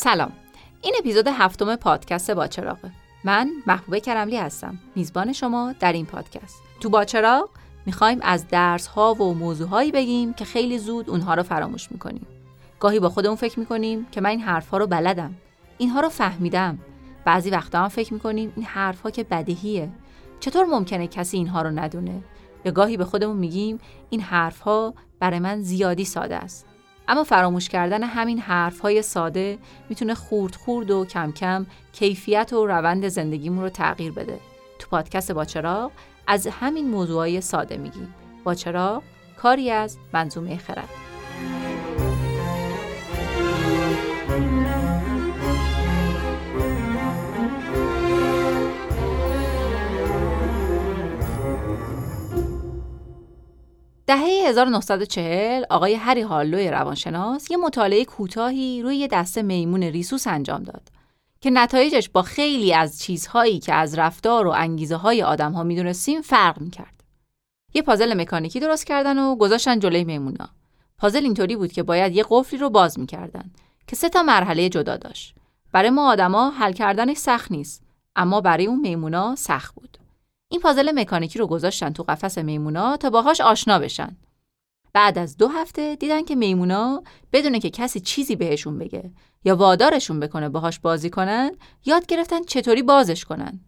سلام. این اپیزود هفتم پادکست باچراغه من محبوبه کرملی هستم. میزبان شما در این پادکست. تو باچراغ می‌خوایم از درس ها و موضوع هایی بگیم که خیلی زود اونها رو فراموش می‌کنیم. گاهی با خودمون فکر می‌کنیم که من این حرف ها رو بلدم. اینها رو فهمیدم. بعضی وقتا هم فکر می‌کنیم این حرف ها که بدیهیه. چطور ممکنه کسی اینها رو ندونه؟ یا گاهی به خودمون میگیم این حرف ها برای من زیادی ساده است. اما فراموش کردن همین حرف های ساده می‌تونه خورد خورد و کم کم کیفیت و روند زندگیمون رو تغییر بده. تو پادکست باچرا از همین موضوعای ساده میگیم. باچرا کاری از منظومه خرد. دهه 1940 آقای هری هارلوی روانشناس یه مطالعه کوتاهی روی یه دسته میمون ریسوس انجام داد که نتایجش با خیلی از چیزهایی که از رفتار و انگیزه های آدم ها می‌دونستیم فرق می‌کرد. یه پازل مکانیکی درست کردن و گذاشتن جلوی میمونا. پازل اینطوری بود که باید یه قفلی رو باز می‌کردن که سه تا مرحله جدا داشت. برای ما آدما حل کردنش سخت نیست، اما برای اون میمونا سخت بود. این پازل مکانیکی رو گذاشتن تو قفس میمونا تا باهاش آشنا بشن. بعد از دو هفته دیدن که میمونا بدون که کسی چیزی بهشون بگه یا وادارشون بکنه باهاش بازی کنن یاد گرفتن چطوری بازش کنن.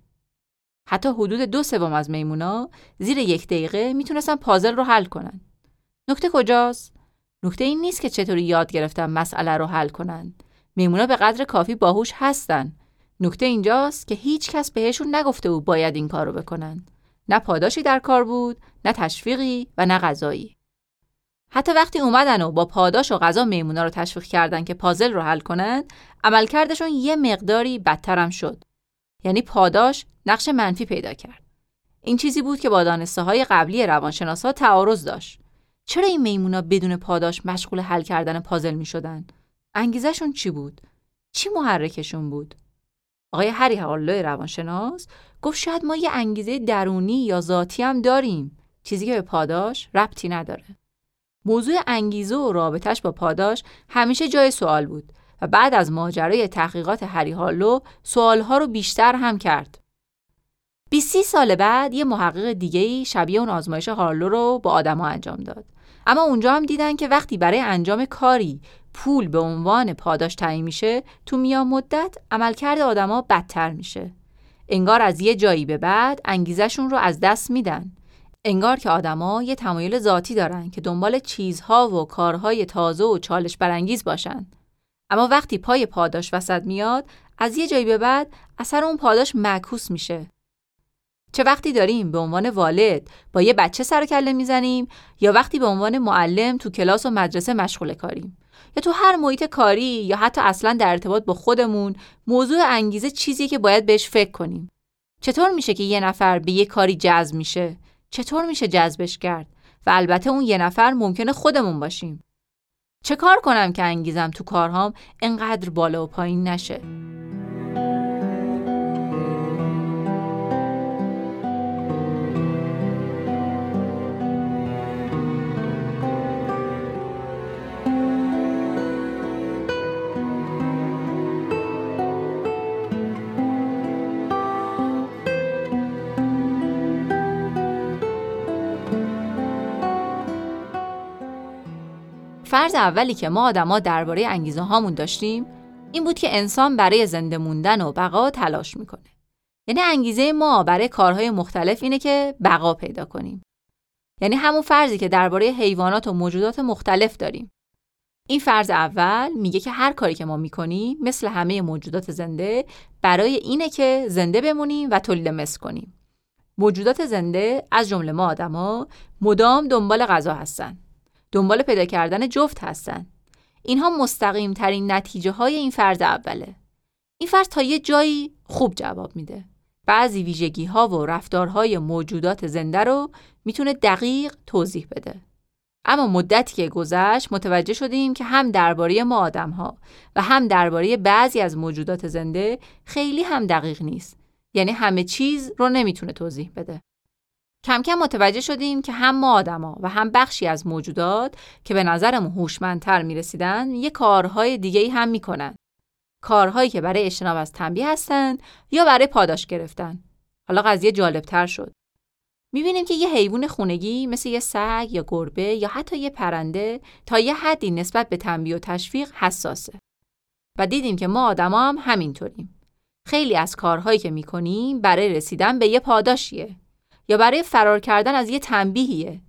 حتی حدود دو سوم از میمونا زیر یک دقیقه می‌تونستن پازل رو حل کنن. نکته کجاست؟ نکته این نیست که چطوری یاد گرفتن مسئله رو حل کنن. میمونا به قدر کافی باهوش هستن نکته اینجاست که هیچ کس بهشون نگفته بود باید این کارو بکنن. نه پاداشی در کار بود، نه تشویقی و نه غذایی. حتی وقتی اومدن و با پاداش و غذا میمونا رو تشویق کردن که پازل رو حل کنن، عملکردشون یه مقداری بدترم شد. یعنی پاداش نقش منفی پیدا کرد. این چیزی بود که با دانسته های قبلی روانشناسا تعارض داشت. چرا این میمونا بدون پاداش مشغول حل کردن پازل می شدن؟ انگیزشون چی بود؟ چی محرکشون بود؟ آقای هری هارلو روانشناس گفت شاید ما یه انگیزه درونی یا ذاتی هم داریم. چیزی که به پاداش ربطی نداره. موضوع انگیزه و رابطش با پاداش همیشه جای سوال بود و بعد از ماجرای تحقیقات هری هارلو سوالها رو بیشتر هم کرد. 20 سال بعد یه محقق دیگه‌ای شبیه اون آزمایش هارلو رو با آدما انجام داد. اما اونجا هم دیدن که وقتی برای انجام کاری پول به عنوان پاداش تعیین میشه تو میان مدت عملکرد آدما بدتر میشه. انگار از یه جایی به بعد انگیزشون رو از دست میدن. انگار که آدما یه تمایل ذاتی دارن که دنبال چیزها و کارهای تازه و چالش برانگیز باشن. اما وقتی پای پاداش وسط میاد از یه جایی به بعد اثر اون پاداش معکوس میشه. چه وقتی داریم به عنوان والد با یه بچه سر کله می‌زنیم یا وقتی به عنوان معلم تو کلاس و مدرسه مشغول کاریم؟ یا تو هر محیط کاری یا حتی اصلا در ارتباط با خودمون موضوع انگیزه چیزی که باید بهش فکر کنیم؟ چطور میشه که یه نفر به یه کاری جذب میشه؟ چطور میشه جذبش کرد؟ و البته اون یه نفر ممکنه خودمون باشیم. چه کار کنم که انگیزم تو کارهام انقدر بالا و پایین نشه؟ فرض اولی که ما آدما درباره انگیزه هامون داشتیم این بود که انسان برای زنده موندن و بقا تلاش می‌کنه. یعنی انگیزه ما برای کارهای مختلف اینه که بقا پیدا کنیم. یعنی همون فرضی که درباره حیوانات و موجودات مختلف داریم. این فرض اول میگه که هر کاری که ما می‌کنیم مثل همه موجودات زنده برای اینه که زنده بمونیم و تولید مثل کنیم. موجودات زنده از جمله ما آدما مدام دنبال غذا هستن. دنبال پیدا کردن جفت هستن. اینها مستقیم ترین نتیجه های این فرض اوله. این فرض تا یه جایی خوب جواب میده. بعضی ویژگی ها و رفتارهای موجودات زنده رو می‌تونه دقیق توضیح بده. اما مدتی که گذشت متوجه شدیم که هم درباره ما آدم ها و هم درباره بعضی از موجودات زنده خیلی هم دقیق نیست. یعنی همه چیز رو نمی‌تونه توضیح بده. کم کم متوجه شدیم که هم ما آدما و هم بخشی از موجودات که به نظرمون هوشمندتر می‌رسیدن یه کارهای دیگه هم می‌کنن. کارهایی که برای اجتناب از تنبیه هستند یا برای پاداش گرفتن. حالا قضیه جالبتر شد. می‌بینیم که یه حیوان خونگی مثل یه سگ یا گربه یا حتی یه پرنده تا یه حدی نسبت به تنبیه و تشویق حساسه. و دیدیم که ما آدما هم همینطوریم. خیلی از کارهایی که می‌کنیم برای رسیدن به یه پاداشیه یا برای فرار کردن از یه تنبیهیه.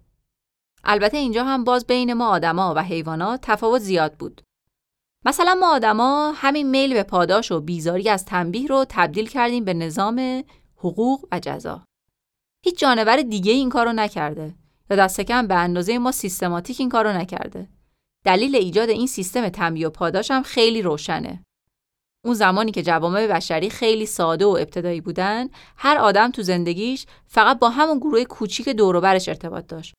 البته اینجا هم باز بین ما آدما و حیوانات تفاوت زیاد بود. مثلا ما آدما همین میل به پاداش و بیزاری از تنبیه رو تبدیل کردیم به نظام حقوق و جزا. هیچ جانور دیگه این کارو نکرده یا دست کم به اندازه ما سیستماتیک این کارو نکرده. دلیل ایجاد این سیستم تنبیه و پاداش هم خیلی روشنه. اون زمانی که جوامع بشری خیلی ساده و ابتدایی بودن، هر آدم تو زندگیش فقط با همون گروه کوچیک دور برش ارتباط داشت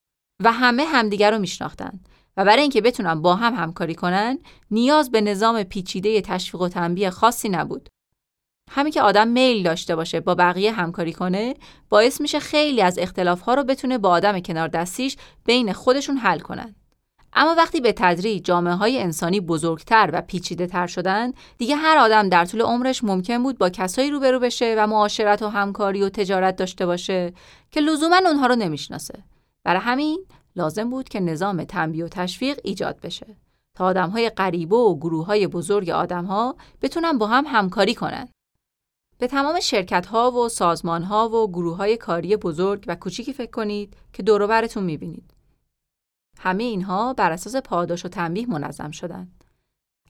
و همه همدیگر رو میشناختن و برای اینکه بتونن با هم همکاری کنن، نیاز به نظام پیچیده تشویق و تنبیه خاصی نبود. همین که آدم میل داشته باشه با بقیه همکاری کنه باعث میشه خیلی از اختلافها رو بتونه با آدم کنار دستیش بین خودشون حل کنن. اما وقتی به تدریج جامعه های انسانی بزرگتر و پیچیده تر شدن دیگه هر آدم در طول عمرش ممکن بود با کسایی روبرو بشه و معاشرت و همکاری و تجارت داشته باشه که لزوما اونها رو نمی‌شناسه. برای همین لازم بود که نظام تنبیه و تشویق ایجاد بشه تا آدم های غریبه و گروه های بزرگ آدم ها بتونن با هم همکاری کنن. به تمام شرکت ها و سازمان ها و گروه های کاری بزرگ و کوچیکی فکر کنید که دور براتون می‌بینید. همه اینها بر اساس پاداش و تنبیه منظم شدند.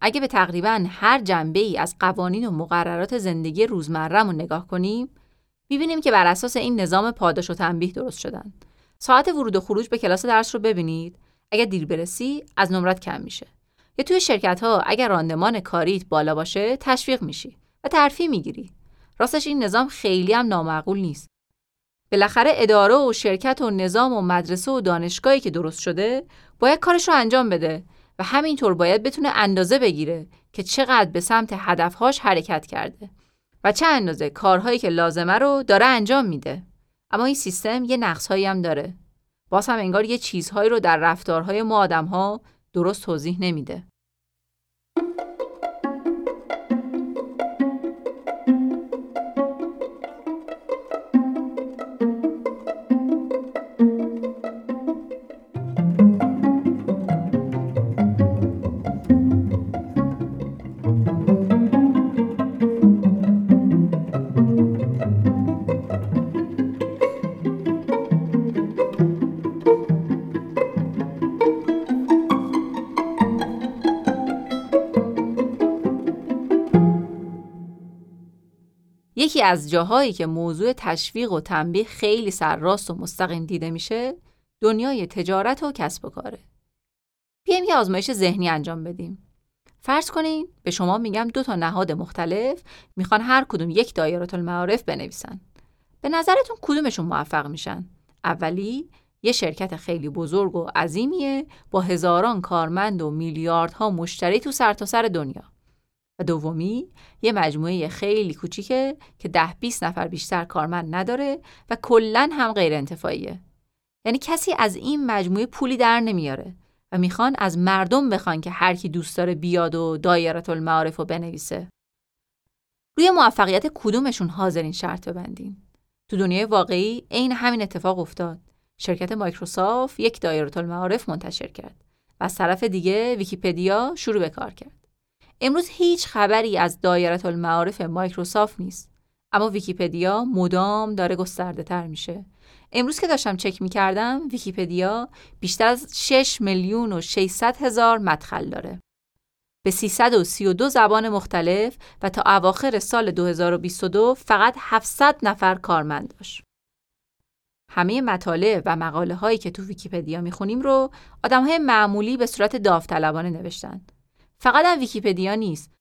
اگه به تقریبا هر جنبه ای از قوانین و مقررات زندگی روزمرهمون نگاه کنیم، می‌بینیم که بر اساس این نظام پاداش و تنبیه درست شدن. ساعت ورود و خروج به کلاس درس رو ببینید. اگر دیر برسی، از نمرت کم میشه. یا توی شرکت ها اگر راندمان کاریت بالا باشه، تشویق میشی و ترفیع می‌گیری. راستش این نظام خیلی هم نامعقول نیست. بالاخره اداره و شرکت و نظام و مدرسه و دانشگاهی که درست شده باید کارش رو انجام بده و همینطور باید بتونه اندازه بگیره که چقدر به سمت هدفهاش حرکت کرده و چه اندازه کارهایی که لازمه رو داره انجام میده. اما این سیستم یه نقصهایی هم داره. باز هم انگار یه چیزهایی رو در رفتارهای ما آدمها درست توضیح نمیده. یکی از جاهایی که موضوع تشویق و تنبیه خیلی سرراست و مستقیم دیده میشه دنیای تجارت و کسب و کاره. بیایم یه آزمایش ذهنی انجام بدیم. فرض کنین به شما میگم دو تا نهاد مختلف می‌خوان هر کدوم یک دایره المعارف بنویسن. به نظرتون کدومشون موفق میشن؟ اولی یه شرکت خیلی بزرگ و عظیمیه با هزاران کارمند و میلیاردها مشتری تو سرتاسر سر دنیا. و دومی یه مجموعه خیلی کوچیکه که ده 20 نفر بیشتر کارمند نداره و کلا هم غیر انتفاعیه. یعنی کسی از این مجموعه پولی در نمیاره و می‌خوان از مردم بخوان که هر کی دوست داره بیاد و دایره المعارف رو بنویسه. روی موفقیت کدومشون حاضرین شرط ببندین؟ تو دنیای واقعی عین همین اتفاق افتاد. شرکت مایکروسافت یک دایره المعارف منتشر کرد و از طرف دیگه ویکیپدیا شروع به کار کرد. امروز هیچ خبری از دایره المعارف مایکروسافت نیست اما ویکیپدیا مدام داره گسترده تر میشه امروز که داشتم چک می‌کردم ویکیپدیا بیشتر از 6 میلیون و 600 هزار مدخل داره به 332 زبان مختلف و تا اواخر سال 2022 فقط 700 نفر کارمند داشت. همه مطالب و مقاله هایی که تو ویکیپدیا می‌خونیم رو آدم های معمولی به صورت داوطلبانه نوشتند. فقط هم ویکیپدیا نیست.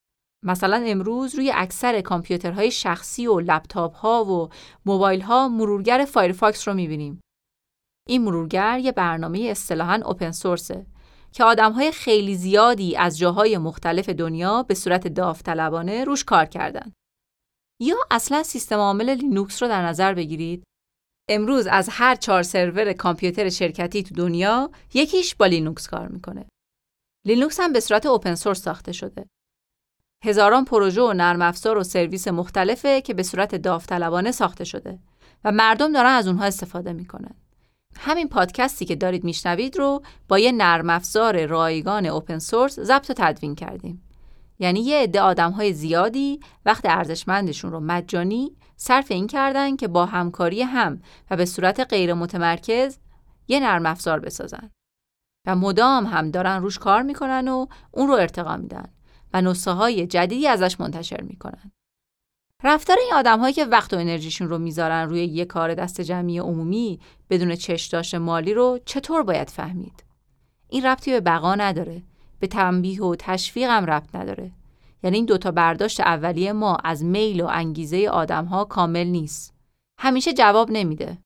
مثلا امروز روی اکثر کامپیوترهای شخصی و لپتاپ ها و موبایل ها مرورگر فایرفاکس رو می‌بینیم. این مرورگر یه برنامه اصطلاحاً open source ه که آدم های خیلی زیادی از جاهای مختلف دنیا به صورت داوطلبانه روش کار کردن. یا اصلا سیستم عامل لینوکس رو در نظر بگیرید. امروز از هر چهار سرور کامپیوتر شرکتی تو دنیا یکیش با لینوکس کار می‌کنه. لینوکس هم به صورت open source ساخته شده. هزاران پروژه و نرم افزار و سرویس مختلفه که به صورت داوطلبانه ساخته شده و مردم دارن از اونها استفاده می‌کنن. همین پادکستی که دارید میشنوید رو با یه نرم افزار رایگان open source ضبط و تدوین کردیم. یعنی یه عده آدم زیادی وقت ارزشمندشون رو مجانی صرف این کردن که با همکاری هم و به صورت غیر متمرکز یه نرم افزار بسازن. و مدام هم دارن روش کار می‌کنن و اون رو ارتقا میدن و نسخه های جدیدی ازش منتشر می‌کنن. رفتار این آدم هایی که وقت و انرژیشون رو می‌ذارن روی یه کار دست جمعی عمومی بدون چشداش مالی رو چطور باید فهمید؟ این ربطی به بقا نداره. به تنبیه و تشویق هم ربط نداره. یعنی این دوتا برداشت اولیه ما از میل و انگیزه آدم ها کامل نیست. همیشه جواب نمیده.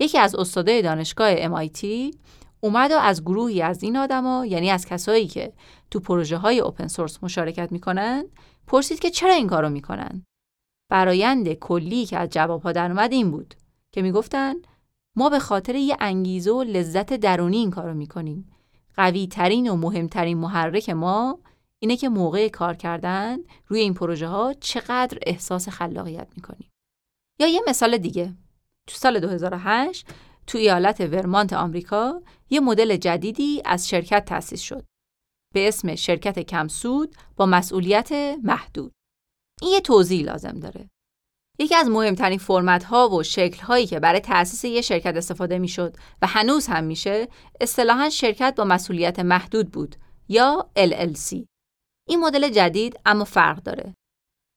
یکی از استادای دانشگاه MIT اومد و از گروهی از این آدما یعنی از کسایی که تو پروژه های اوپن سورس مشارکت می‌کنن پرسید که چرا این کارو می‌کنن. برایند کلی که از جواب ها در اومد این بود که می‌گفتن ما به خاطر یه انگیزه و لذت درونی این کارو می‌کنیم. قوی ترین و مهمترین محرک ما اینه که موقع کار کردن روی این پروژه ها چقدر احساس خلاقیت می‌کنیم. یا یه مثال دیگه. تو سال 2008 تو ایالت ورمانت آمریکا یه مدل جدیدی از شرکت تأسیس شد به اسم شرکت کمسود با مسئولیت محدود. این یه توضیح لازم داره. یکی از مهمترین فرمت ها و شکل هایی که برای تأسیس یه شرکت استفاده می‌شد و هنوز هم میشه اصطلاحا شرکت با مسئولیت محدود بود یا LLC. این مدل جدید اما فرق داره.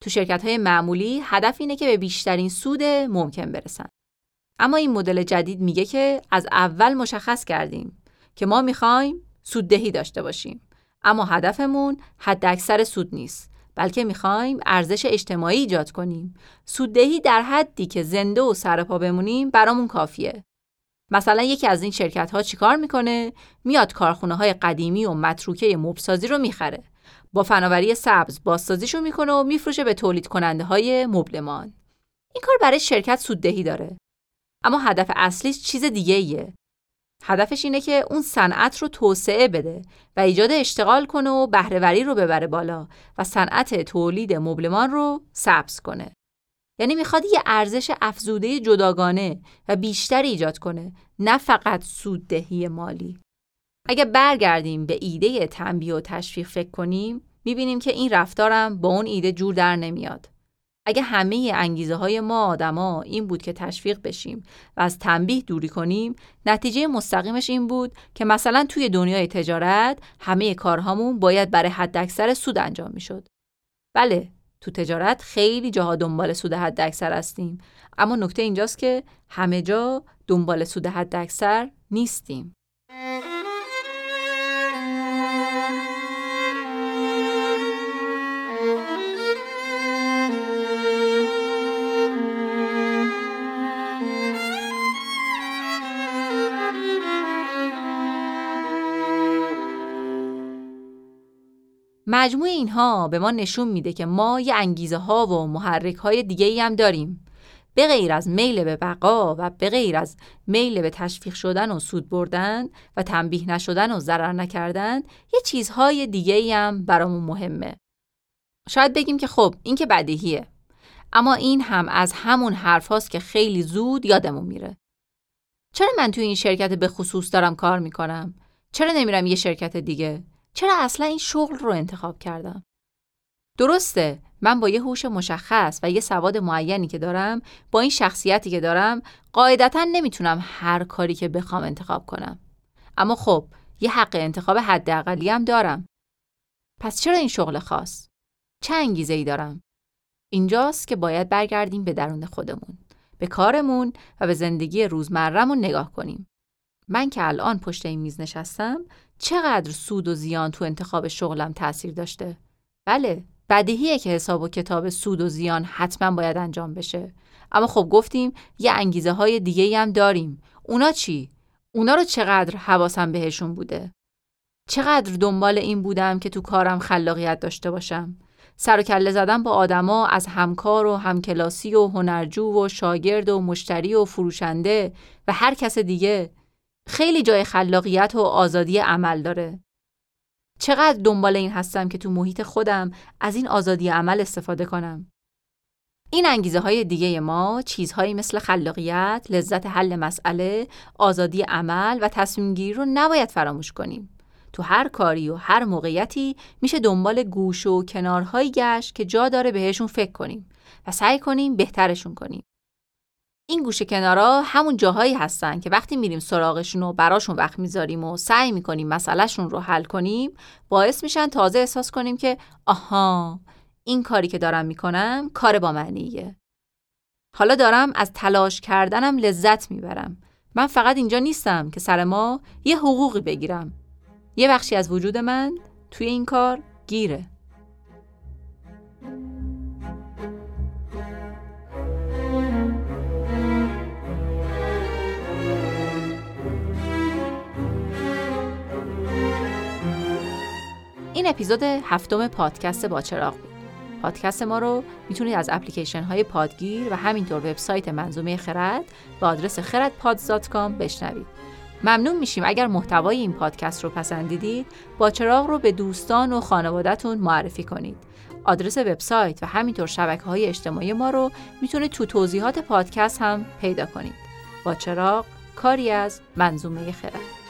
تو شرکت های معمولی هدف اینه که به بیشترین سود ممکن برسن. اما این مدل جدید میگه که از اول مشخص کردیم که ما می‌خوایم سوددهی داشته باشیم. اما هدفمون حد اکثر سود نیست بلکه می‌خوایم ارزش اجتماعی ایجاد کنیم. سوددهی در حدی که زنده و سرپا بمونیم برامون کافیه. مثلا یکی از این شرکت ها چیکار می‌کنه؟ میاد کارخونه های قدیمی و متروکه مبسازی رو می‌خره. با فناوری سبز بازسازیشو می‌کنه و میفروشه به تولید کننده های مبلمان. این کار برای شرکت سوددهی داره. اما هدف اصلیش چیز دیگه ایه. هدفش اینه که اون صنعت رو توسعه بده و ایجاد اشتغال کنه و بهرهوری رو ببره بالا و صنعت تولید مبلمان رو سبز کنه. یعنی می‌خواد یه ارزش افزوده جداگانه و بیشتر ایجاد کنه نه فقط سوددهی مالی. اگه برگردیم به ایده تنبیه و تشویق فکر کنیم می‌بینیم که این رفتارم با اون ایده جور در نمیاد. اگه همه انگیزه های ما آدما این بود که تشویق بشیم و از تنبیه دوری کنیم نتیجه مستقیمش این بود که مثلا توی دنیای تجارت همه کارهامون باید برای حداکثر سود انجام می‌شد. بله تو تجارت خیلی جاها دنبال سود حداکثر هستیم اما نکته اینجاست که همه جا دنبال سود حداکثر نیستیم. مجموع اینها به ما نشون میده که ما یه انگیزه ها و محرک های دیگه ای هم داریم. به غیر از میل به بقا و به غیر از میل به تشویق شدن و سود بردن و تنبیه نشدن و ضرر نکردن یه چیزهای دیگه ای هم برامون مهمه. شاید بگیم که خب این که بدیهیه. اما این هم از همون حرف هاست که خیلی زود یادمون میره. چرا من توی این شرکت به خصوص دارم کار می‌کنم؟ چرا نمیرم یه شرکت دیگه؟ چرا اصلا این شغل رو انتخاب کردم؟ درسته من با یه هوش مشخص و یه سواد معینی که دارم با این شخصیتی که دارم قاعدتا نمی‌تونم هر کاری که بخوام انتخاب کنم. اما خب یه حق انتخاب حداقلی هم دارم. پس چرا این شغل خاص؟ چه انگیزه ای دارم؟ اینجاست که باید برگردیم به درون خودمون به کارمون و به زندگی روزمرهمون نگاه کنیم. من که الان پشت این میز نشستم چقدر سود و زیان تو انتخاب شغلم تاثیر داشته؟ بله بدیهیه که حساب و کتاب سود و زیان حتما باید انجام بشه. اما خب گفتیم یه انگیزه های دیگه هم داریم. اونا چی؟ اونا رو چقدر حواسم بهشون بوده؟ چقدر دنبال این بودم که تو کارم خلاقیت داشته باشم؟ سر و کله زدن با آدما از همکار و همکلاسی و هنرجو و شاگرد و مشتری و فروشنده و هر کس دیگه خیلی جای خلاقیت و آزادی عمل داره. چقدر دنبال این هستم که تو محیط خودم از این آزادی عمل استفاده کنم. این انگیزه های دیگه ما چیزهایی مثل خلاقیت، لذت حل مسئله، آزادی عمل و تصمیم گیری رو نباید فراموش کنیم. تو هر کاری و هر موقعیتی میشه دنبال گوش و کنارهایی گشت که جا داره بهشون فکر کنیم و سعی کنیم بهترشون کنیم. این گوشه کنارا همون جاهایی هستن که وقتی میریم سراغشون و براشون وقت می‌ذاریم و سعی می‌کنیم مسئلهشون رو حل کنیم باعث میشن تازه احساس کنیم که آها این کاری که دارم می‌کنم کار با معنیه. حالا دارم از تلاش کردنم لذت می‌برم. من فقط اینجا نیستم که سر ما یه حقوقی بگیرم. یه بخشی از وجود من توی این کار گیره. این اپیزود هفتم پادکست با چراغ بود. پادکست ما رو می‌تونید از اپلیکیشن های پادگیر و همینطور وبسایت منظومه خرد با آدرس خردپادز.com بشنوید. ممنون میشیم اگر محتوای این پادکست رو پسندیدید با چراغ رو به دوستان و خانوادهتون معرفی کنید. آدرس وبسایت و همینطور شبکه های اجتماعی ما رو می‌تونید تو توضیحات پادکست هم پیدا کنید. با چراغ کاری از منظومه خرد